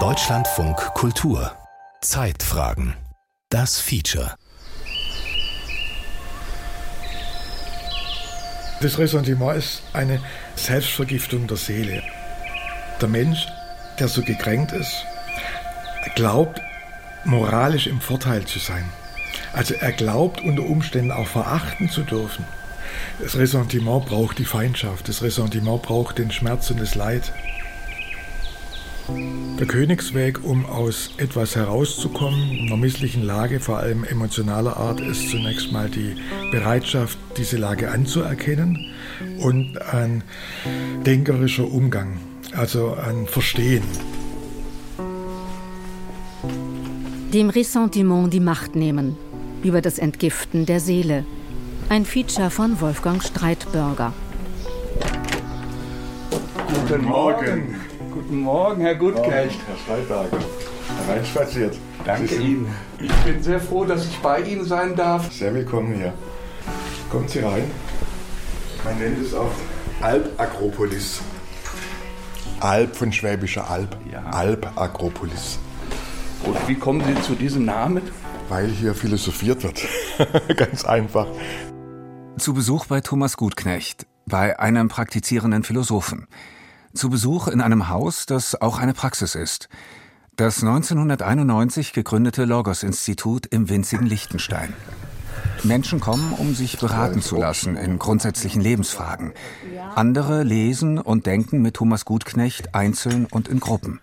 Deutschlandfunk Kultur Zeitfragen Das Feature Das Ressentiment ist eine Selbstvergiftung der Seele. Der Mensch, der so gekränkt ist, glaubt, moralisch im Vorteil zu sein. Also er glaubt unter Umständen auch verachten zu dürfen. Das Ressentiment braucht die Feindschaft, das Ressentiment braucht den Schmerz und das Leid. Der Königsweg, um aus etwas herauszukommen, einer misslichen Lage, vor allem emotionaler Art, ist zunächst mal die Bereitschaft, diese Lage anzuerkennen und ein denkerischer Umgang, also ein Verstehen. Dem Ressentiment die Macht nehmen, über das Entgiften der Seele. Ein Feature von Wolfgang Streitbürger. Guten Morgen. Guten Morgen, Herr Gutknecht. Herr Streitberger. Hereinspaziert. Danke Ihnen. Ich bin sehr froh, dass ich bei Ihnen sein darf. Sehr willkommen hier. Kommen Sie rein. Man nennt es auch Alp-Akropolis. Alp von Schwäbischer Alb. Ja. Alp-Akropolis. Und wie kommen Sie zu diesem Namen? Weil hier philosophiert wird. Ganz einfach. Zu Besuch bei Thomas Gutknecht, bei einem praktizierenden Philosophen. Zu Besuch in einem Haus, das auch eine Praxis ist. Das 1991 gegründete Logos-Institut im winzigen Liechtenstein. Menschen kommen, um sich beraten zu lassen in grundsätzlichen Lebensfragen. Andere lesen und denken mit Thomas Gutknecht einzeln und in Gruppen.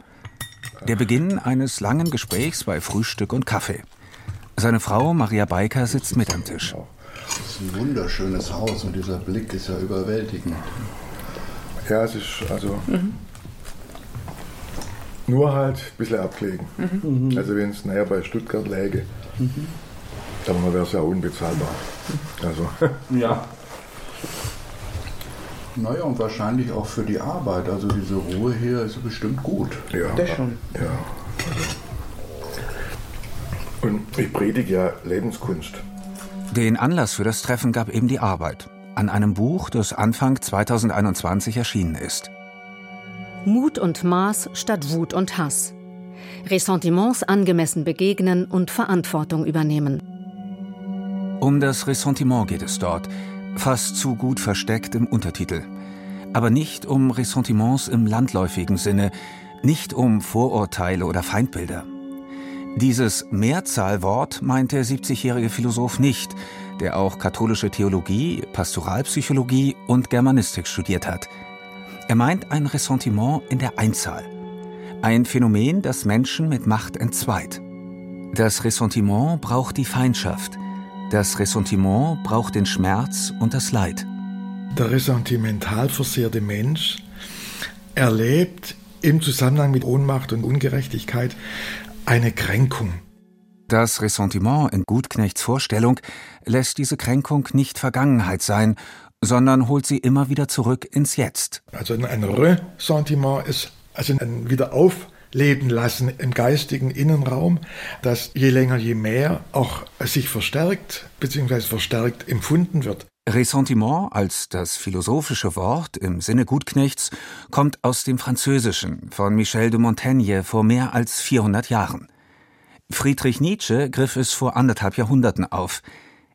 Der Beginn eines langen Gesprächs bei Frühstück und Kaffee. Seine Frau Maria Beiker sitzt mit am Tisch. Das ist ein wunderschönes Haus und dieser Blick ist ja überwältigend. Ja, es ist also nur halt ein bisschen abgelegen. Also wenn es näher bei Stuttgart läge, dann wäre es ja unbezahlbar. Also Ja. Naja, und wahrscheinlich auch für die Arbeit. Also diese Ruhe hier ist bestimmt gut. ja. Das schon. Ja. Und ich predige ja Lebenskunst. Den Anlass für das Treffen gab eben die Arbeit an einem Buch, das Anfang 2021 erschienen ist. Mut und Maß statt Wut und Hass. Ressentiments angemessen begegnen und Verantwortung übernehmen. Um das Ressentiment geht es dort, fast zu gut versteckt im Untertitel. Aber nicht um Ressentiments im landläufigen Sinne, nicht um Vorurteile oder Feindbilder. Dieses Mehrzahlwort meint der 70-jährige Philosoph nicht, der auch katholische Theologie, Pastoralpsychologie und Germanistik studiert hat. Er meint ein Ressentiment in der Einzahl. Ein Phänomen, das Menschen mit Macht entzweit. Das Ressentiment braucht die Feindschaft. Das Ressentiment braucht den Schmerz und das Leid. Der ressentimental versehrte Mensch erlebt im Zusammenhang mit Ohnmacht und Ungerechtigkeit eine Kränkung. Das Ressentiment in Gutknechts Vorstellung lässt diese Kränkung nicht Vergangenheit sein, sondern holt sie immer wieder zurück ins Jetzt. Also ein Ressentiment ist also ein Wiederaufleben lassen im geistigen Innenraum, das je länger, je mehr auch sich verstärkt bzw. verstärkt empfunden wird. Ressentiment als das philosophische Wort im Sinne Gutknechts kommt aus dem Französischen von Michel de Montaigne vor mehr als 400 Jahren. Friedrich Nietzsche griff es vor anderthalb Jahrhunderten auf.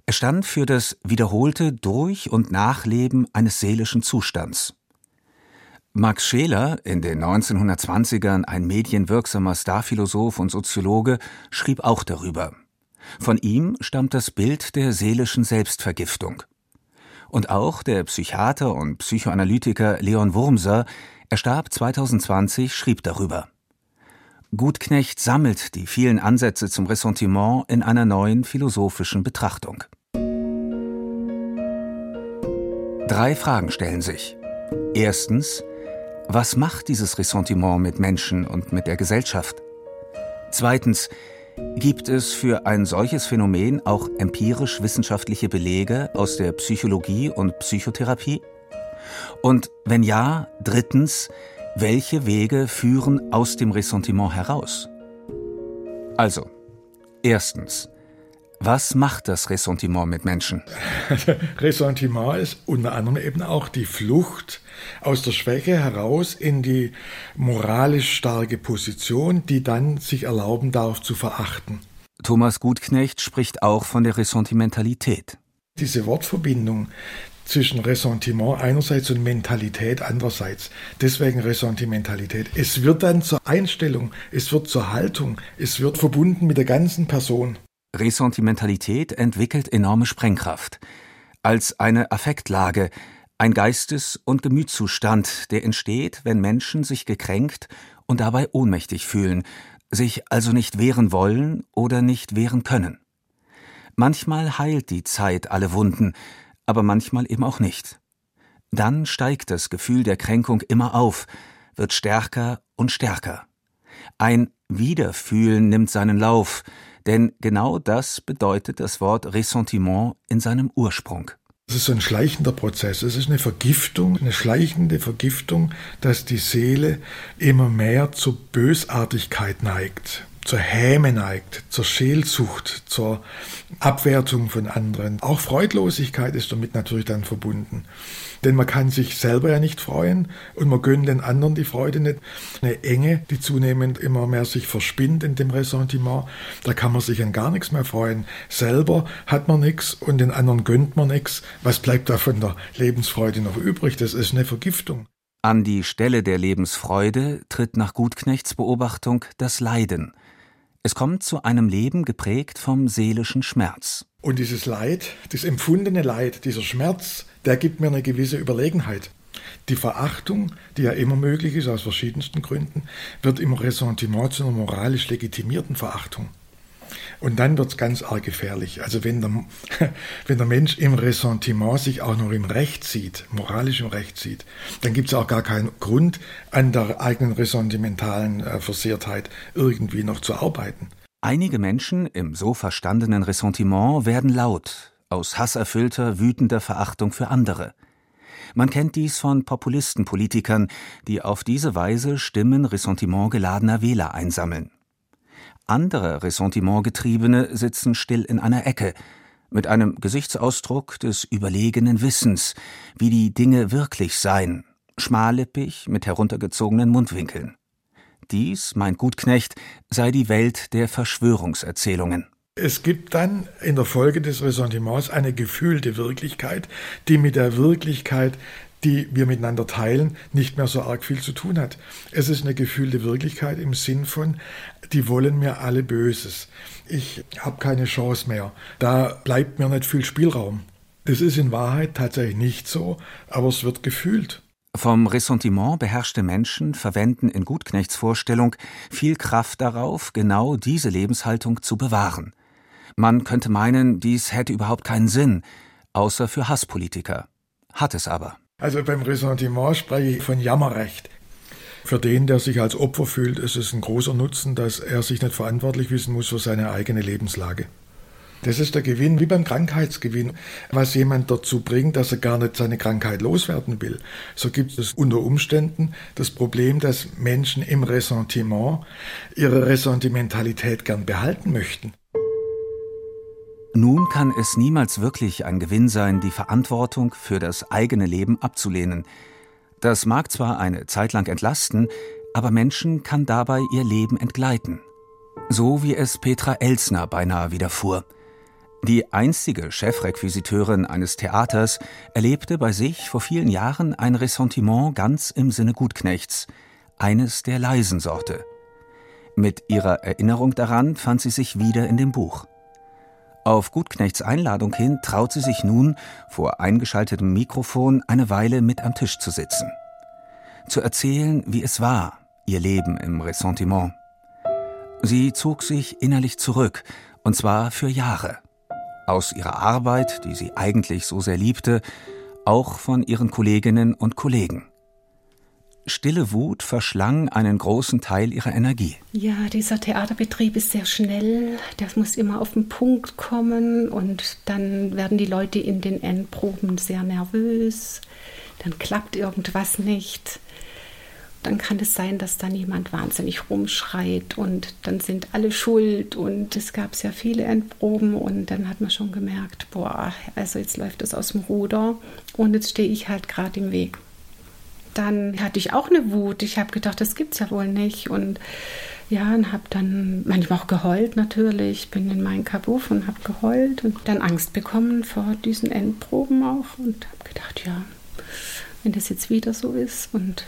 Er stand für das wiederholte Durch- und Nachleben eines seelischen Zustands. Max Scheler, in den 1920ern ein medienwirksamer Starphilosoph und Soziologe, schrieb auch darüber. Von ihm stammt das Bild der seelischen Selbstvergiftung. Und auch der Psychiater und Psychoanalytiker Leon Wurmser, er starb 2020, schrieb darüber. Gutknecht sammelt die vielen Ansätze zum Ressentiment in einer neuen philosophischen Betrachtung. Drei Fragen stellen sich. Erstens, was macht dieses Ressentiment mit Menschen und mit der Gesellschaft? Zweitens, gibt es für ein solches Phänomen auch empirisch wissenschaftliche Belege aus der Psychologie und Psychotherapie? Und wenn ja, drittens, welche Wege führen aus dem Ressentiment heraus? Also, erstens, Was macht das Ressentiment mit Menschen? Ressentiment ist unter anderem eben auch die Flucht aus der Schwäche heraus in die moralisch starke Position, die dann sich erlauben darf zu verachten. Thomas Gutknecht spricht auch von der Ressentimentalität. Diese Wortverbindung zwischen Ressentiment einerseits und Mentalität andererseits. Deswegen Ressentimentalität. Es wird dann zur Einstellung, es wird zur Haltung, es wird verbunden mit der ganzen Person. Ressentimentalität entwickelt enorme Sprengkraft. Als eine Affektlage, ein Geistes- und Gemütszustand, der entsteht, wenn Menschen sich gekränkt und dabei ohnmächtig fühlen, sich also nicht wehren wollen oder nicht wehren können. Manchmal heilt die Zeit alle Wunden, aber manchmal eben auch nicht. Dann steigt das Gefühl der Kränkung immer auf, wird stärker und stärker. Ein Wiederfühlen nimmt seinen Lauf, denn genau das bedeutet das Wort Ressentiment in seinem Ursprung. Es ist so ein schleichender Prozess. Es ist eine Vergiftung, eine schleichende Vergiftung, dass die Seele immer mehr zur Bösartigkeit neigt zur Häme neigt, zur Scheelsucht, zur Abwertung von anderen. Auch Freudlosigkeit ist damit natürlich dann verbunden. Denn man kann sich selber ja nicht freuen und man gönnt den anderen die Freude nicht. Eine Enge, die zunehmend immer mehr sich verspinnt in dem Ressentiment, da kann man sich an gar nichts mehr freuen. Selber hat man nichts und den anderen gönnt man nichts. Was bleibt da von der Lebensfreude noch übrig? Das ist eine Vergiftung. An die Stelle der Lebensfreude tritt nach Gutknechts Beobachtung das Leiden – es kommt zu einem Leben geprägt vom seelischen Schmerz. Und dieses Leid, das empfundene Leid, dieser Schmerz, der gibt mir eine gewisse Überlegenheit. Die Verachtung, die ja immer möglich ist aus verschiedensten Gründen, wird im Ressentiment zu einer moralisch legitimierten Verachtung. Und dann wird es ganz arg gefährlich. Also wenn der, wenn der Mensch im Ressentiment sich auch noch im Recht sieht, moralisch im Recht sieht, dann gibt es auch gar keinen Grund, an der eigenen ressentimentalen äh, Versehrtheit irgendwie noch zu arbeiten. Einige Menschen im so verstandenen Ressentiment werden laut, aus hasserfüllter, wütender Verachtung für andere. Man kennt dies von Populistenpolitikern, die auf diese Weise Stimmen ressentimentgeladener Wähler einsammeln. Andere Ressentimentgetriebene sitzen still in einer Ecke, mit einem Gesichtsausdruck des überlegenen Wissens, wie die Dinge wirklich seien, schmallippig mit heruntergezogenen Mundwinkeln. Dies, meint Gutknecht, sei die Welt der Verschwörungserzählungen. Es gibt dann in der Folge des Ressentiments eine gefühlte Wirklichkeit, die mit der Wirklichkeit die wir miteinander teilen, nicht mehr so arg viel zu tun hat. Es ist eine gefühlte Wirklichkeit im Sinn von, die wollen mir alle Böses. Ich habe keine Chance mehr. Da bleibt mir nicht viel Spielraum. Das ist in Wahrheit tatsächlich nicht so, aber es wird gefühlt. Vom Ressentiment beherrschte Menschen verwenden in Gutknechts Vorstellung viel Kraft darauf, genau diese Lebenshaltung zu bewahren. Man könnte meinen, dies hätte überhaupt keinen Sinn, außer für Hasspolitiker. Hat es aber. Also beim Ressentiment spreche ich von Jammerrecht. Für den, der sich als Opfer fühlt, ist es ein großer Nutzen, dass er sich nicht verantwortlich wissen muss für seine eigene Lebenslage. Das ist der Gewinn, wie beim Krankheitsgewinn, was jemand dazu bringt, dass er gar nicht seine Krankheit loswerden will. So gibt es unter Umständen das Problem, dass Menschen im Ressentiment ihre Ressentimentalität gern behalten möchten. Nun kann es niemals wirklich ein Gewinn sein, die Verantwortung für das eigene Leben abzulehnen. Das mag zwar eine Zeit lang entlasten, aber Menschen kann dabei ihr Leben entgleiten. So wie es Petra Elsner beinahe widerfuhr. Die einstige Chefrequisiteurin eines Theaters erlebte bei sich vor vielen Jahren ein Ressentiment ganz im Sinne Gutknechts, eines der leisen Sorte. Mit ihrer Erinnerung daran fand sie sich wieder in dem Buch. Auf Gutknechts Einladung hin traut sie sich nun, vor eingeschaltetem Mikrofon eine Weile mit am Tisch zu sitzen. Zu erzählen, wie es war, ihr Leben im Ressentiment. Sie zog sich innerlich zurück, und zwar für Jahre. Aus ihrer Arbeit, die sie eigentlich so sehr liebte, auch von ihren Kolleginnen und Kollegen. Stille Wut verschlang einen großen Teil ihrer Energie. Ja, dieser Theaterbetrieb ist sehr schnell. Das muss immer auf den Punkt kommen und dann werden die Leute in den Endproben sehr nervös. Dann klappt irgendwas nicht. dann kann es sein, dass dann jemand wahnsinnig rumschreit und dann sind alle schuld und es gab sehr viele Endproben und dann hat man schon gemerkt, boah, also jetzt läuft es aus dem Ruder und jetzt stehe ich halt gerade im Weg. Dann hatte ich auch eine Wut. Ich habe gedacht, das gibt's ja wohl nicht und ja, und habe dann manchmal auch geheult natürlich. Bin in meinen Kabuff und habe geheult und dann Angst bekommen vor diesen Endproben auch und habe gedacht, ja, wenn das jetzt wieder so ist und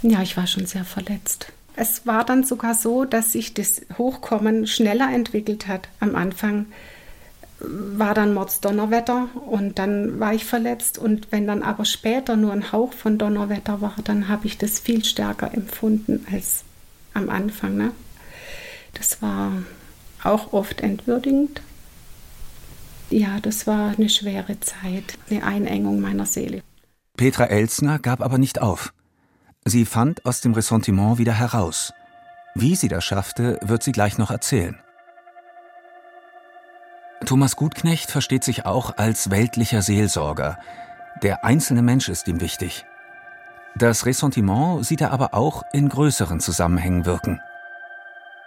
ja, ich war schon sehr verletzt. Es war dann sogar so, dass sich das Hochkommen schneller entwickelt hat. Am Anfang war dann Mordsdonnerwetter und dann war ich verletzt. Und wenn dann aber später nur ein Hauch von Donnerwetter war, dann habe ich das viel stärker empfunden als am Anfang. Ne? Das war auch oft entwürdigend. Ja, das war eine schwere Zeit, eine Einengung meiner Seele. Petra Elsner gab aber nicht auf. Sie fand aus dem Ressentiment wieder heraus. Wie sie das schaffte, wird sie gleich noch erzählen. Thomas Gutknecht versteht sich auch als weltlicher Seelsorger. Der einzelne Mensch ist ihm wichtig. Das Ressentiment sieht er aber auch in größeren Zusammenhängen wirken.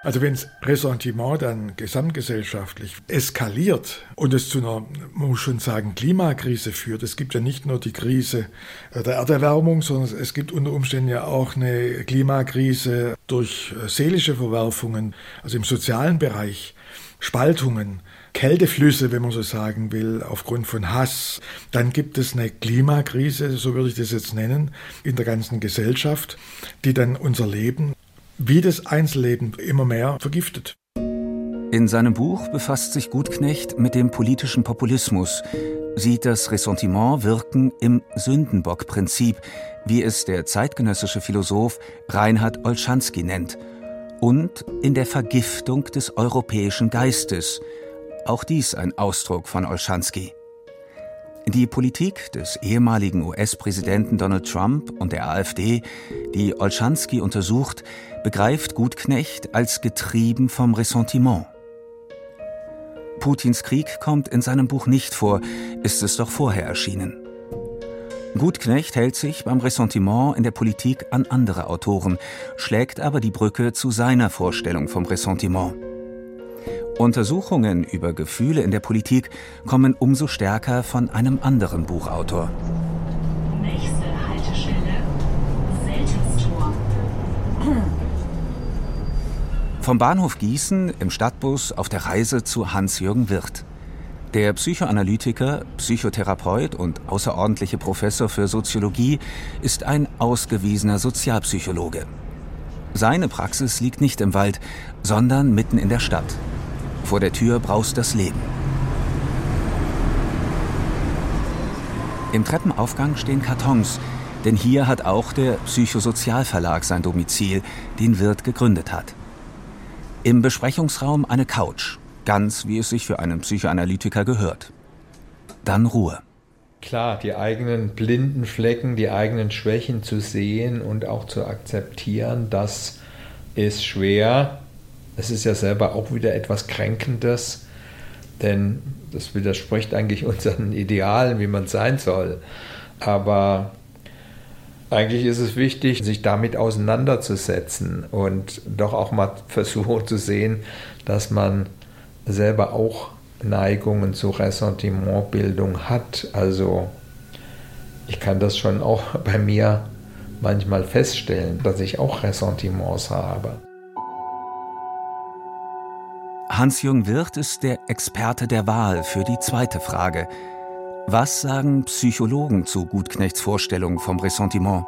Also wenn das Ressentiment dann gesamtgesellschaftlich eskaliert und es zu einer, man muss schon sagen, Klimakrise führt, es gibt ja nicht nur die Krise der Erderwärmung, sondern es gibt unter Umständen ja auch eine Klimakrise durch seelische Verwerfungen, also im sozialen Bereich, Spaltungen, Kälteflüsse, wenn man so sagen will, aufgrund von Hass. Dann gibt es eine Klimakrise, so würde ich das jetzt nennen, in der ganzen Gesellschaft, die dann unser Leben wie das Einzelleben immer mehr vergiftet. In seinem Buch befasst sich Gutknecht mit dem politischen Populismus, sieht das Ressentiment wirken im Sündenbock-Prinzip, wie es der zeitgenössische Philosoph Reinhard Olschanski nennt, und in der Vergiftung des europäischen Geistes, auch dies ein Ausdruck von Olschanski. Die Politik des ehemaligen US-Präsidenten Donald Trump und der AfD, die Olschanski untersucht, begreift Gutknecht als getrieben vom Ressentiment. Putins Krieg kommt in seinem Buch nicht vor, ist es doch vorher erschienen. Gutknecht hält sich beim Ressentiment in der Politik an andere Autoren, schlägt aber die Brücke zu seiner Vorstellung vom Ressentiment. Untersuchungen über Gefühle in der Politik kommen umso stärker von einem anderen Buchautor. Nächste Haltestelle Seltenstor. Vom Bahnhof Gießen im Stadtbus auf der Reise zu Hans-Jürgen Wirth. Der Psychoanalytiker, Psychotherapeut und außerordentliche Professor für Soziologie ist ein ausgewiesener Sozialpsychologe. Seine Praxis liegt nicht im Wald, sondern mitten in der Stadt. Vor der Tür braust das Leben. Im Treppenaufgang stehen Kartons, denn hier hat auch der Psychosozialverlag sein Domizil, den Wirt gegründet hat. Im Besprechungsraum eine Couch, ganz wie es sich für einen Psychoanalytiker gehört. Dann Ruhe. Klar, die eigenen blinden Flecken, die eigenen Schwächen zu sehen und auch zu akzeptieren, das ist schwer. Es ist ja selber auch wieder etwas Kränkendes, denn das widerspricht eigentlich unseren Idealen, wie man sein soll. Aber eigentlich ist es wichtig, sich damit auseinanderzusetzen und doch auch mal versuchen zu sehen, dass man selber auch Neigungen zu Ressentimentbildung hat. Also ich kann das schon auch bei mir manchmal feststellen, dass ich auch Ressentiments habe. Hans-Jürgen Wirth ist der Experte der Wahl für die zweite Frage. Was sagen Psychologen zu Gutknechts Vorstellung vom Ressentiment?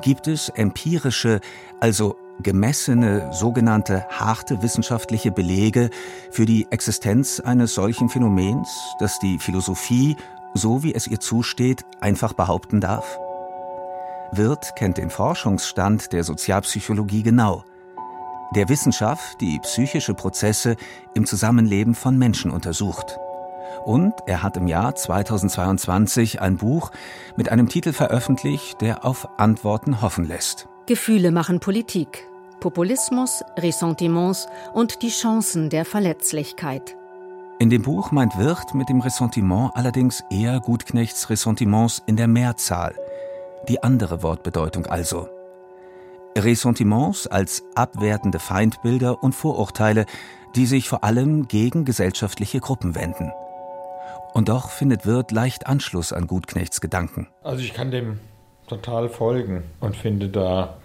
Gibt es empirische, also gemessene, sogenannte harte wissenschaftliche Belege für die Existenz eines solchen Phänomens, das die Philosophie, so wie es ihr zusteht, einfach behaupten darf? Wirth kennt den Forschungsstand der Sozialpsychologie genau der Wissenschaft, die psychische Prozesse im Zusammenleben von Menschen untersucht. Und er hat im Jahr 2022 ein Buch mit einem Titel veröffentlicht, der auf Antworten hoffen lässt. Gefühle machen Politik. Populismus, Ressentiments und die Chancen der Verletzlichkeit. In dem Buch meint Wirth mit dem Ressentiment allerdings eher Gutknechts Ressentiments in der Mehrzahl, die andere Wortbedeutung also. Ressentiments als abwertende Feindbilder und Vorurteile, die sich vor allem gegen gesellschaftliche Gruppen wenden. Und doch findet Wirth leicht Anschluss an Gutknechts Gedanken. Also ich kann dem total folgen und finde da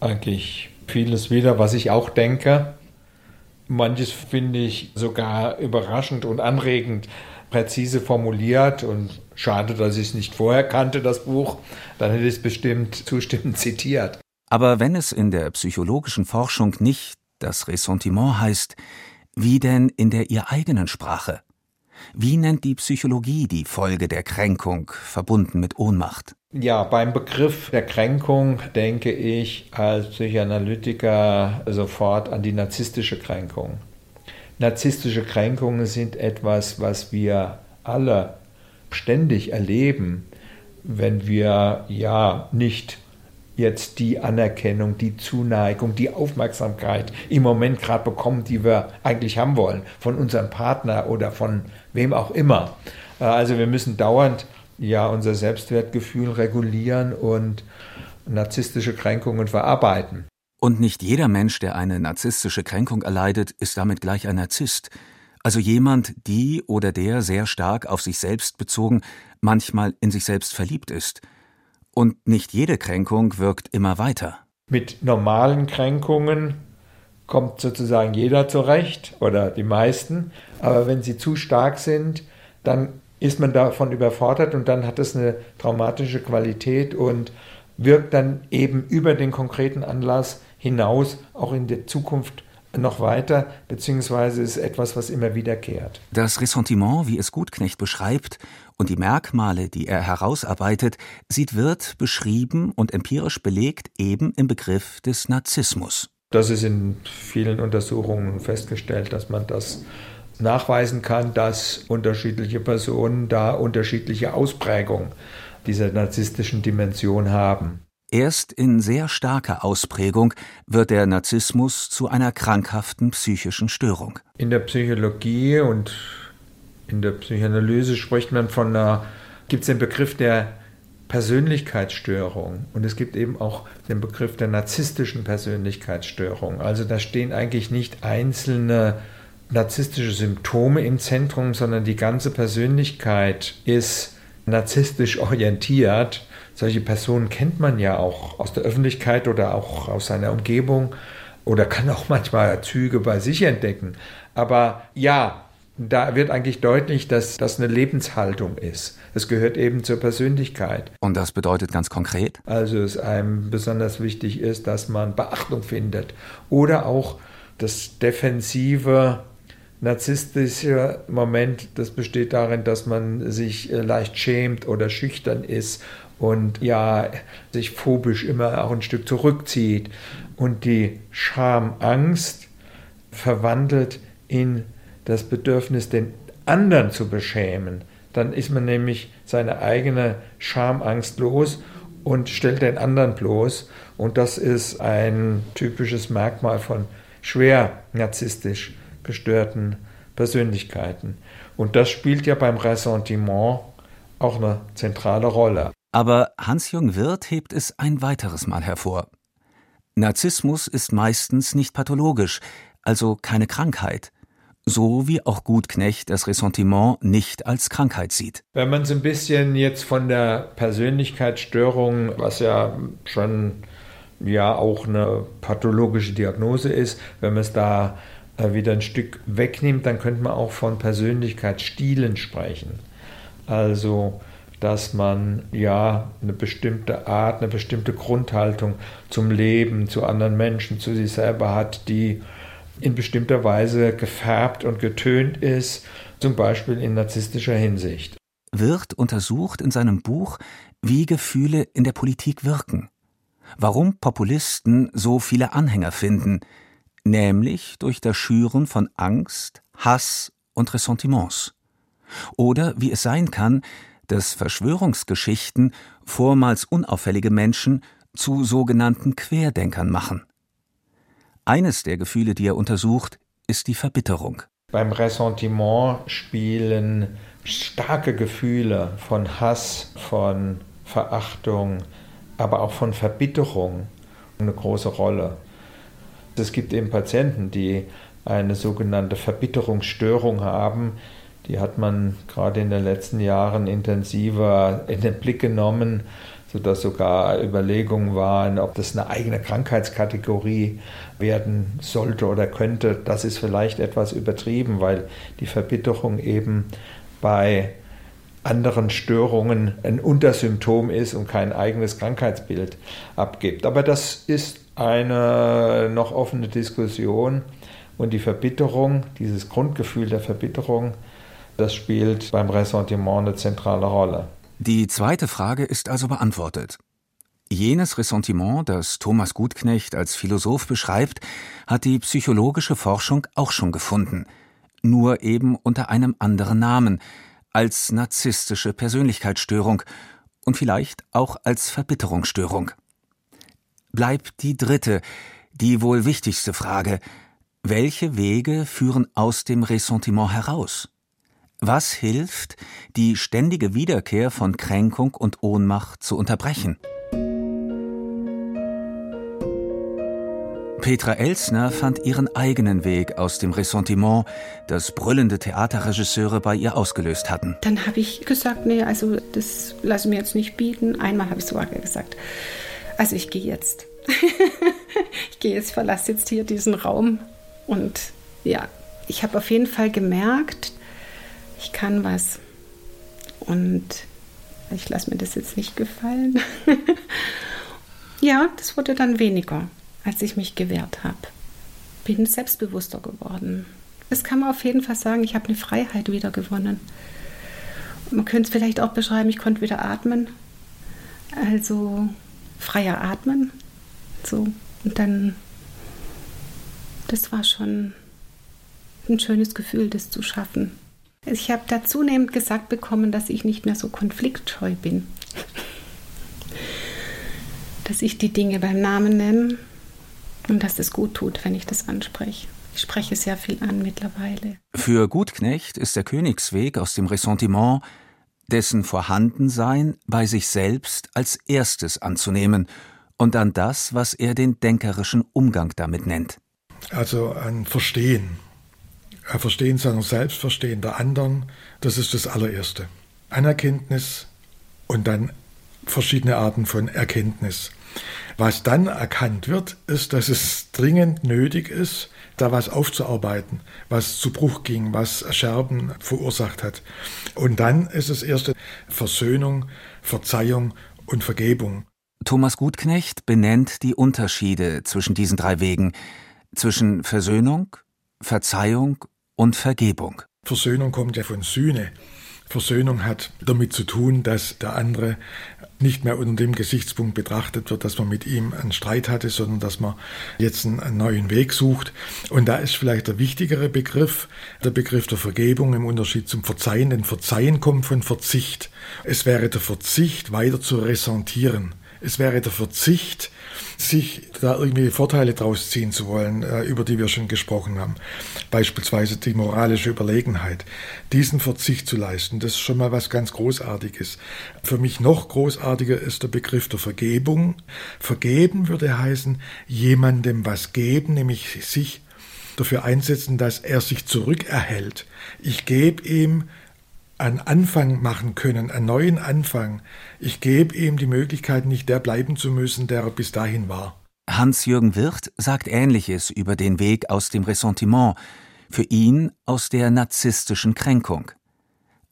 eigentlich vieles wieder, was ich auch denke. Manches finde ich sogar überraschend und anregend präzise formuliert und schade, dass ich es nicht vorher kannte, das Buch. Dann hätte ich es bestimmt zustimmend zitiert. Aber wenn es in der psychologischen Forschung nicht das Ressentiment heißt, wie denn in der ihr eigenen Sprache? Wie nennt die Psychologie die Folge der Kränkung, verbunden mit Ohnmacht? Ja, beim Begriff der Kränkung denke ich als Psychoanalytiker sofort an die narzisstische Kränkung. Narzisstische Kränkungen sind etwas, was wir alle ständig erleben, wenn wir ja nicht jetzt die Anerkennung, die Zuneigung, die Aufmerksamkeit im Moment gerade bekommen, die wir eigentlich haben wollen, von unserem Partner oder von wem auch immer. Also wir müssen dauernd ja unser Selbstwertgefühl regulieren und narzisstische Kränkungen verarbeiten. Und nicht jeder Mensch, der eine narzisstische Kränkung erleidet, ist damit gleich ein Narzisst. Also jemand, die oder der sehr stark auf sich selbst bezogen, manchmal in sich selbst verliebt ist – und nicht jede Kränkung wirkt immer weiter. Mit normalen Kränkungen kommt sozusagen jeder zurecht oder die meisten. Aber wenn sie zu stark sind, dann ist man davon überfordert und dann hat es eine traumatische Qualität und wirkt dann eben über den konkreten Anlass hinaus auch in der Zukunft noch weiter, beziehungsweise ist etwas, was immer wiederkehrt. Das Ressentiment, wie es Gutknecht beschreibt, und die Merkmale, die er herausarbeitet, sieht Wirth beschrieben und empirisch belegt eben im Begriff des Narzissmus. Das ist in vielen Untersuchungen festgestellt, dass man das nachweisen kann, dass unterschiedliche Personen da unterschiedliche Ausprägungen dieser narzisstischen Dimension haben. Erst in sehr starker Ausprägung wird der Narzissmus zu einer krankhaften psychischen Störung. In der Psychologie und in der Psychoanalyse spricht man von einer, gibt es den Begriff der Persönlichkeitsstörung und es gibt eben auch den Begriff der narzisstischen Persönlichkeitsstörung. Also da stehen eigentlich nicht einzelne narzisstische Symptome im Zentrum, sondern die ganze Persönlichkeit ist narzisstisch orientiert. Solche Personen kennt man ja auch aus der Öffentlichkeit oder auch aus seiner Umgebung oder kann auch manchmal Züge bei sich entdecken. Aber ja, da wird eigentlich deutlich, dass das eine Lebenshaltung ist. Es gehört eben zur Persönlichkeit. Und das bedeutet ganz konkret? Also es einem besonders wichtig ist, dass man Beachtung findet oder auch das defensive narzisstische Moment, das besteht darin, dass man sich äh, leicht schämt oder schüchtern ist und ja, sich phobisch immer auch ein Stück zurückzieht und die Schamangst verwandelt in das Bedürfnis, den anderen zu beschämen, dann ist man nämlich seine eigene Schamangst los und stellt den anderen bloß. Und das ist ein typisches Merkmal von schwer narzisstisch gestörten Persönlichkeiten. Und das spielt ja beim Ressentiment auch eine zentrale Rolle. Aber Hans-Jung Wirth hebt es ein weiteres Mal hervor. Narzissmus ist meistens nicht pathologisch, also keine Krankheit so wie auch Gutknecht das Ressentiment nicht als Krankheit sieht. Wenn man es ein bisschen jetzt von der Persönlichkeitsstörung, was ja schon ja auch eine pathologische Diagnose ist, wenn man es da wieder ein Stück wegnimmt, dann könnte man auch von Persönlichkeitsstilen sprechen. Also dass man ja eine bestimmte Art, eine bestimmte Grundhaltung zum Leben, zu anderen Menschen, zu sich selber hat, die in bestimmter Weise gefärbt und getönt ist, zum Beispiel in narzisstischer Hinsicht. Wirth untersucht in seinem Buch, wie Gefühle in der Politik wirken, warum Populisten so viele Anhänger finden, nämlich durch das Schüren von Angst, Hass und Ressentiments. Oder wie es sein kann, dass Verschwörungsgeschichten vormals unauffällige Menschen zu sogenannten Querdenkern machen. Eines der Gefühle, die er untersucht, ist die Verbitterung. Beim Ressentiment spielen starke Gefühle von Hass, von Verachtung, aber auch von Verbitterung eine große Rolle. Es gibt eben Patienten, die eine sogenannte Verbitterungsstörung haben. Die hat man gerade in den letzten Jahren intensiver in den Blick genommen, sodass sogar Überlegungen waren, ob das eine eigene Krankheitskategorie werden sollte oder könnte. Das ist vielleicht etwas übertrieben, weil die Verbitterung eben bei anderen Störungen ein Untersymptom ist und kein eigenes Krankheitsbild abgibt. Aber das ist eine noch offene Diskussion und die Verbitterung, dieses Grundgefühl der Verbitterung, das spielt beim Ressentiment eine zentrale Rolle. Die zweite Frage ist also beantwortet. Jenes Ressentiment, das Thomas Gutknecht als Philosoph beschreibt, hat die psychologische Forschung auch schon gefunden, nur eben unter einem anderen Namen, als narzisstische Persönlichkeitsstörung und vielleicht auch als Verbitterungsstörung. Bleibt die dritte, die wohl wichtigste Frage. Welche Wege führen aus dem Ressentiment heraus? Was hilft, die ständige Wiederkehr von Kränkung und Ohnmacht zu unterbrechen? Petra Elsner fand ihren eigenen Weg aus dem Ressentiment, das brüllende Theaterregisseure bei ihr ausgelöst hatten. Dann habe ich gesagt, nee, also das lasse ich mir jetzt nicht bieten. Einmal habe ich sogar gesagt, also ich gehe jetzt. ich gehe jetzt, verlasse jetzt hier diesen Raum. Und ja, ich habe auf jeden Fall gemerkt, ich kann was. Und ich lasse mir das jetzt nicht gefallen. ja, das wurde dann weniger als ich mich gewehrt habe. Bin selbstbewusster geworden. Das kann man auf jeden Fall sagen, ich habe eine Freiheit wieder gewonnen. Man könnte es vielleicht auch beschreiben, ich konnte wieder atmen. Also freier atmen. So. Und dann, das war schon ein schönes Gefühl, das zu schaffen. Ich habe da zunehmend gesagt bekommen, dass ich nicht mehr so konfliktscheu bin. dass ich die Dinge beim Namen nenne und dass es gut tut, wenn ich das anspreche. Ich spreche sehr viel an mittlerweile. Für Gutknecht ist der Königsweg aus dem Ressentiment, dessen Vorhandensein bei sich selbst als erstes anzunehmen und dann das, was er den denkerischen Umgang damit nennt. Also ein Verstehen. Ein Verstehen seiner selbst, Verstehen der anderen, das ist das allererste. Anerkenntnis und dann verschiedene Arten von Erkenntnis. Was dann erkannt wird, ist, dass es dringend nötig ist, da was aufzuarbeiten, was zu Bruch ging, was Scherben verursacht hat. Und dann ist es erste Versöhnung, Verzeihung und Vergebung. Thomas Gutknecht benennt die Unterschiede zwischen diesen drei Wegen, zwischen Versöhnung, Verzeihung und Vergebung. Versöhnung kommt ja von Sühne. Versöhnung hat damit zu tun, dass der andere nicht mehr unter dem Gesichtspunkt betrachtet wird, dass man mit ihm einen Streit hatte, sondern dass man jetzt einen, neuen Weg sucht. Und da ist vielleicht der wichtigere Begriff, der Begriff der Vergebung im Unterschied zum Verzeihen. Denn Verzeihen kommt von Verzicht. Es wäre der Verzicht, weiter zu ressentieren. Es wäre der Verzicht, sich da irgendwie Vorteile draus ziehen zu wollen, äh, über die wir schon gesprochen haben. Beispielsweise die moralische Überlegenheit. Diesen Verzicht zu leisten, das ist schon mal was ganz Großartiges. Für mich noch großartiger ist der Begriff der Vergebung. Vergeben würde heißen, jemandem was geben, nämlich sich dafür einsetzen, dass er sich zurückerhält. Ich gebe ihm einen Anfang machen können, einen neuen Anfang. Ich gebe ihm die Möglichkeit, nicht der bleiben zu müssen, der er bis dahin war. Hans-Jürgen Wirth sagt Ähnliches über den Weg aus dem Ressentiment, für ihn aus der narzisstischen Kränkung.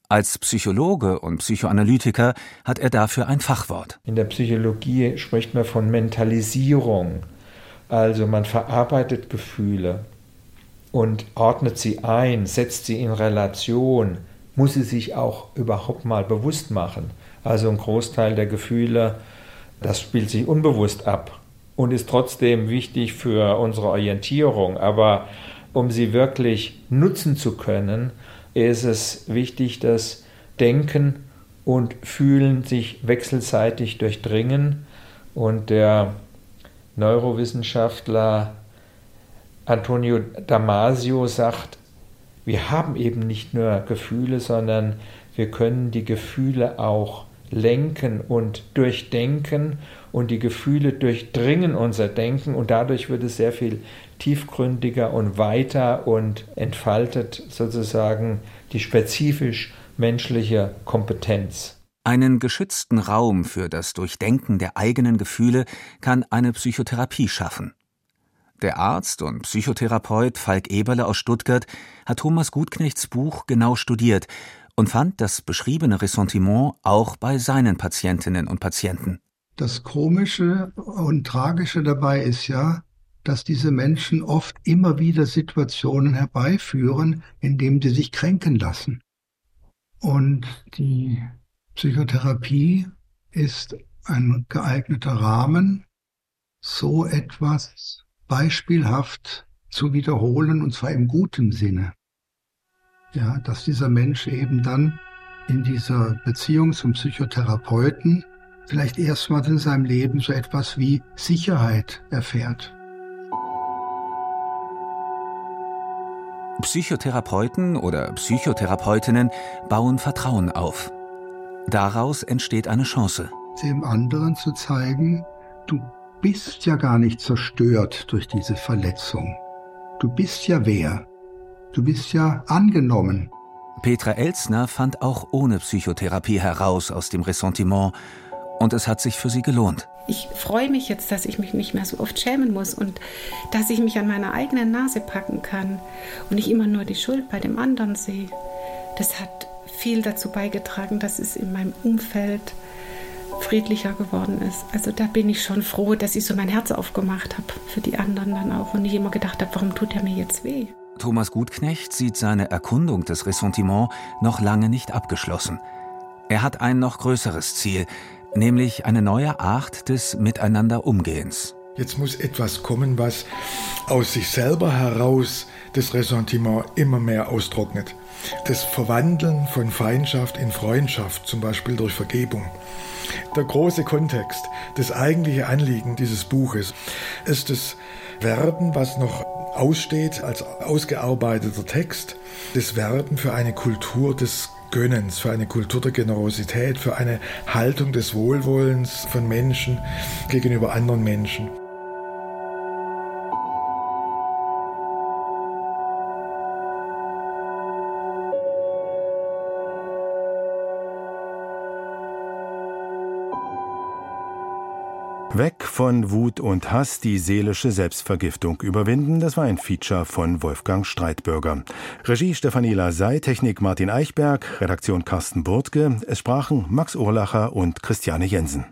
Als Psychologe und Psychoanalytiker hat er dafür ein Fachwort. In der Psychologie spricht man von Mentalisierung. Also man verarbeitet Gefühle und ordnet sie ein, setzt sie in Relation, muss sie sich auch überhaupt mal bewusst machen. Also ein Großteil der Gefühle, das spielt sich unbewusst ab und ist trotzdem wichtig für unsere Orientierung. Aber um sie wirklich nutzen zu können, ist es wichtig, dass Denken und Fühlen sich wechselseitig durchdringen. Und der Neurowissenschaftler Antonio Damasio sagt, wir haben eben nicht nur Gefühle, sondern wir können die Gefühle auch lenken und durchdenken und die Gefühle durchdringen unser Denken und dadurch wird es sehr viel tiefgründiger und weiter und entfaltet sozusagen die spezifisch menschliche Kompetenz. Einen geschützten Raum für das Durchdenken der eigenen Gefühle kann eine Psychotherapie schaffen. Der Arzt und Psychotherapeut Falk Eberle aus Stuttgart hat Thomas Gutknechts Buch genau studiert und fand das beschriebene Ressentiment auch bei seinen Patientinnen und Patienten. Das Komische und Tragische dabei ist ja, dass diese Menschen oft immer wieder Situationen herbeiführen, in denen sie sich kränken lassen. Und die Psychotherapie ist ein geeigneter Rahmen, so etwas beispielhaft zu wiederholen, und zwar im guten Sinne. Ja, dass dieser Mensch eben dann in dieser Beziehung zum Psychotherapeuten vielleicht erstmals in seinem Leben so etwas wie Sicherheit erfährt. Psychotherapeuten oder Psychotherapeutinnen bauen Vertrauen auf. Daraus entsteht eine Chance. Dem anderen zu zeigen, du bist ja gar nicht zerstört durch diese Verletzung. Du bist ja wer. Du bist ja angenommen. Petra Elsner fand auch ohne Psychotherapie heraus aus dem Ressentiment und es hat sich für sie gelohnt. Ich freue mich jetzt, dass ich mich nicht mehr so oft schämen muss und dass ich mich an meiner eigenen Nase packen kann und nicht immer nur die Schuld bei dem anderen sehe. Das hat viel dazu beigetragen, dass es in meinem Umfeld friedlicher geworden ist. Also da bin ich schon froh, dass ich so mein Herz aufgemacht habe für die anderen dann auch und nicht immer gedacht habe, warum tut er mir jetzt weh. Thomas Gutknecht sieht seine Erkundung des Ressentiments noch lange nicht abgeschlossen. Er hat ein noch größeres Ziel, nämlich eine neue Art des Miteinanderumgehens. Jetzt muss etwas kommen, was aus sich selber heraus das Ressentiment immer mehr austrocknet. Das Verwandeln von Feindschaft in Freundschaft, zum Beispiel durch Vergebung. Der große Kontext, das eigentliche Anliegen dieses Buches ist das Werben, was noch aussteht als ausgearbeiteter Text, das Werben für eine Kultur des Gönnens, für eine Kultur der Generosität, für eine Haltung des Wohlwollens von Menschen gegenüber anderen Menschen. Weg von Wut und Hass, die seelische Selbstvergiftung überwinden, das war ein Feature von Wolfgang Streitbürger. Regie Stefanie Lasey, Technik Martin Eichberg, Redaktion Carsten Burtke. Es sprachen Max Urlacher und Christiane Jensen.